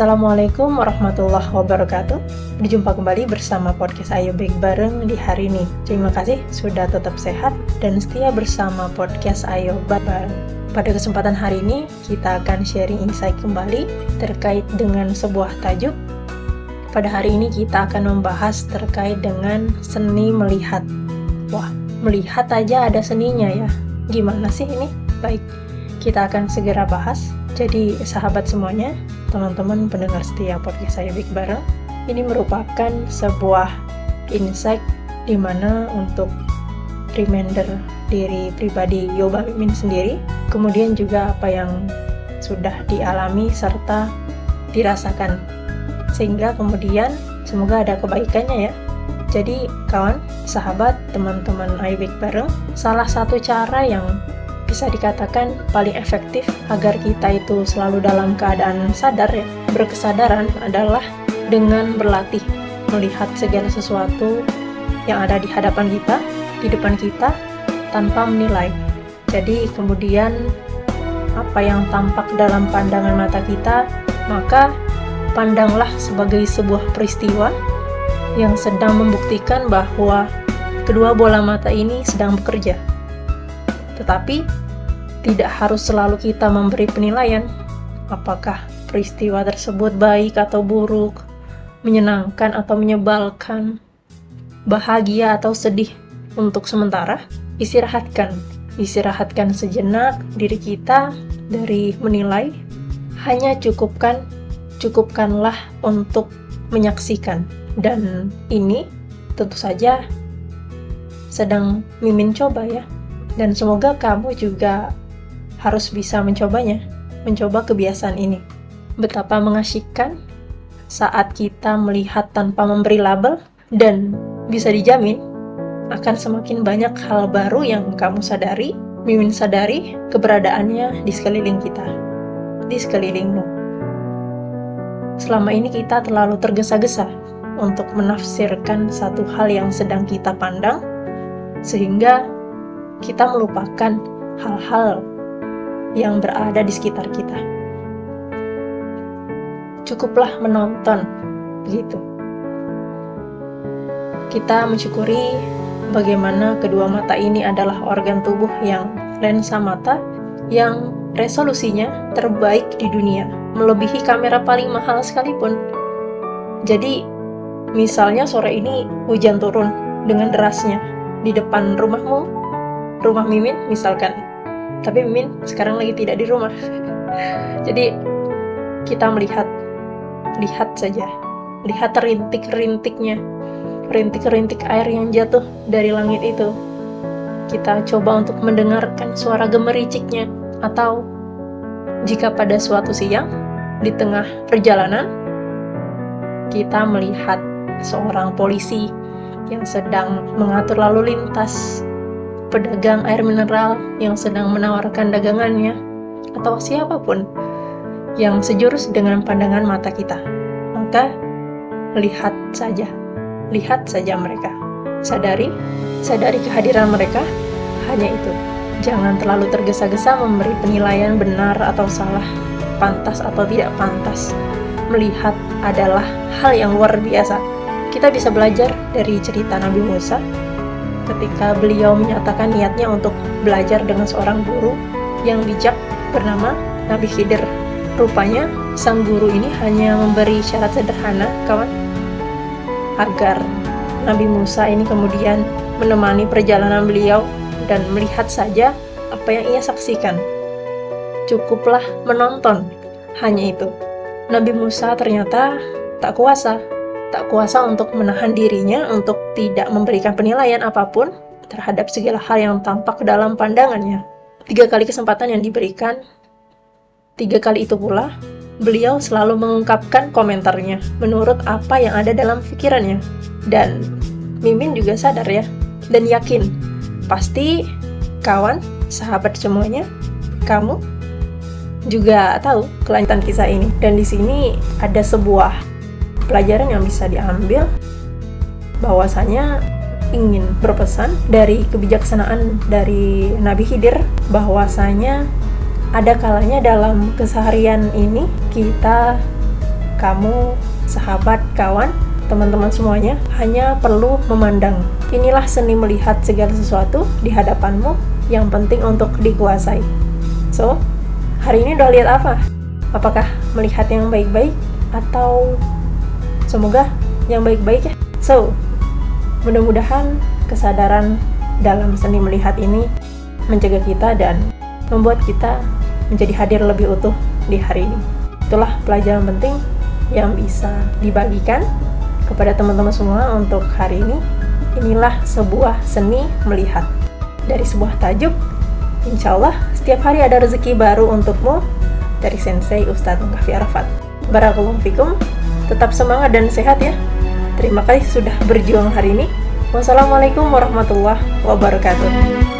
Assalamualaikum warahmatullahi wabarakatuh. Berjumpa kembali bersama podcast Ayo Baik Bareng di hari ini. Terima kasih sudah tetap sehat dan setia bersama podcast Ayo Baik Bareng. Pada kesempatan hari ini, kita akan sharing insight kembali terkait dengan sebuah tajuk. Pada hari ini kita akan membahas terkait dengan seni melihat. Wah, melihat aja ada seninya ya. Gimana sih ini? Baik, kita akan segera bahas. Jadi, sahabat semuanya, teman-teman pendengar setia podcast saya Big Bareng. Ini merupakan sebuah insight di mana untuk reminder diri pribadi Yoba Mimin sendiri, kemudian juga apa yang sudah dialami serta dirasakan. Sehingga kemudian semoga ada kebaikannya ya. Jadi kawan, sahabat, teman-teman Aibik bareng, salah satu cara yang bisa dikatakan paling efektif agar kita itu selalu dalam keadaan sadar ya, berkesadaran adalah dengan berlatih melihat segala sesuatu yang ada di hadapan kita, di depan kita tanpa menilai. Jadi kemudian apa yang tampak dalam pandangan mata kita, maka pandanglah sebagai sebuah peristiwa yang sedang membuktikan bahwa kedua bola mata ini sedang bekerja tetapi tidak harus selalu kita memberi penilaian apakah peristiwa tersebut baik atau buruk, menyenangkan atau menyebalkan, bahagia atau sedih. Untuk sementara, istirahatkan. Istirahatkan sejenak diri kita dari menilai. Hanya cukupkan, cukupkanlah untuk menyaksikan. Dan ini tentu saja sedang mimin coba ya dan semoga kamu juga harus bisa mencobanya, mencoba kebiasaan ini. Betapa mengasyikkan saat kita melihat tanpa memberi label dan bisa dijamin akan semakin banyak hal baru yang kamu sadari, mimin sadari keberadaannya di sekeliling kita, di sekelilingmu. Selama ini kita terlalu tergesa-gesa untuk menafsirkan satu hal yang sedang kita pandang, sehingga kita melupakan hal-hal yang berada di sekitar kita. Cukuplah menonton, begitu. Kita mensyukuri bagaimana kedua mata ini adalah organ tubuh yang lensa mata yang resolusinya terbaik di dunia, melebihi kamera paling mahal sekalipun. Jadi, misalnya sore ini hujan turun dengan derasnya di depan rumahmu, rumah Mimin misalkan. Tapi Mimin sekarang lagi tidak di rumah. Jadi kita melihat lihat saja. Lihat rintik-rintiknya. Rintik-rintik air yang jatuh dari langit itu. Kita coba untuk mendengarkan suara gemericiknya. Atau jika pada suatu siang di tengah perjalanan kita melihat seorang polisi yang sedang mengatur lalu lintas pedagang air mineral yang sedang menawarkan dagangannya, atau siapa pun yang sejurus dengan pandangan mata kita. Maka, lihat saja, lihat saja mereka. Sadari, sadari kehadiran mereka, hanya itu. Jangan terlalu tergesa-gesa memberi penilaian benar atau salah, pantas atau tidak pantas. Melihat adalah hal yang luar biasa. Kita bisa belajar dari cerita Nabi Musa ketika beliau menyatakan niatnya untuk belajar dengan seorang guru yang bijak bernama Nabi Khidir. Rupanya sang guru ini hanya memberi syarat sederhana, kawan, agar Nabi Musa ini kemudian menemani perjalanan beliau dan melihat saja apa yang ia saksikan. Cukuplah menonton, hanya itu. Nabi Musa ternyata tak kuasa tak kuasa untuk menahan dirinya untuk tidak memberikan penilaian apa pun terhadap segala hal yang tampak dalam pandangannya. Tiga kali kesempatan yang diberikan, tiga kali itu pula, beliau selalu mengungkapkan komentarnya menurut apa yang ada dalam pikirannya. Dan Mimin juga sadar ya, dan yakin, pasti kawan, sahabat semuanya, kamu juga tahu kelanjutan kisah ini. Dan di sini ada sebuah pelajaran yang bisa diambil bahwasanya ingin berpesan dari kebijaksanaan dari Nabi Khidir bahwasanya ada kalanya dalam keseharian ini kita kamu, sahabat, kawan, teman-teman semuanya hanya perlu memandang. Inilah seni melihat segala sesuatu di hadapanmu yang penting untuk dikuasai. So, hari ini udah lihat apa? Apakah melihat yang baik-baik atau semoga yang baik-baik ya? So, mudah-mudahan kesadaran dalam seni melihat ini menjaga kita dan membuat kita menjadi hadir lebih utuh di hari ini. Itulah pelajaran penting yang bisa dibagikan kepada teman-teman semua untuk hari ini. Inilah sebuah seni melihat. Dari sebuah tajuk, insya Allah setiap hari ada rezeki baru untukmu dari Sensei Ustadz Mungkafi Arafat. Barakallahu fikum, tetap semangat dan sehat ya. Terima kasih sudah berjuang hari ini. Wassalamualaikum warahmatullahi wabarakatuh.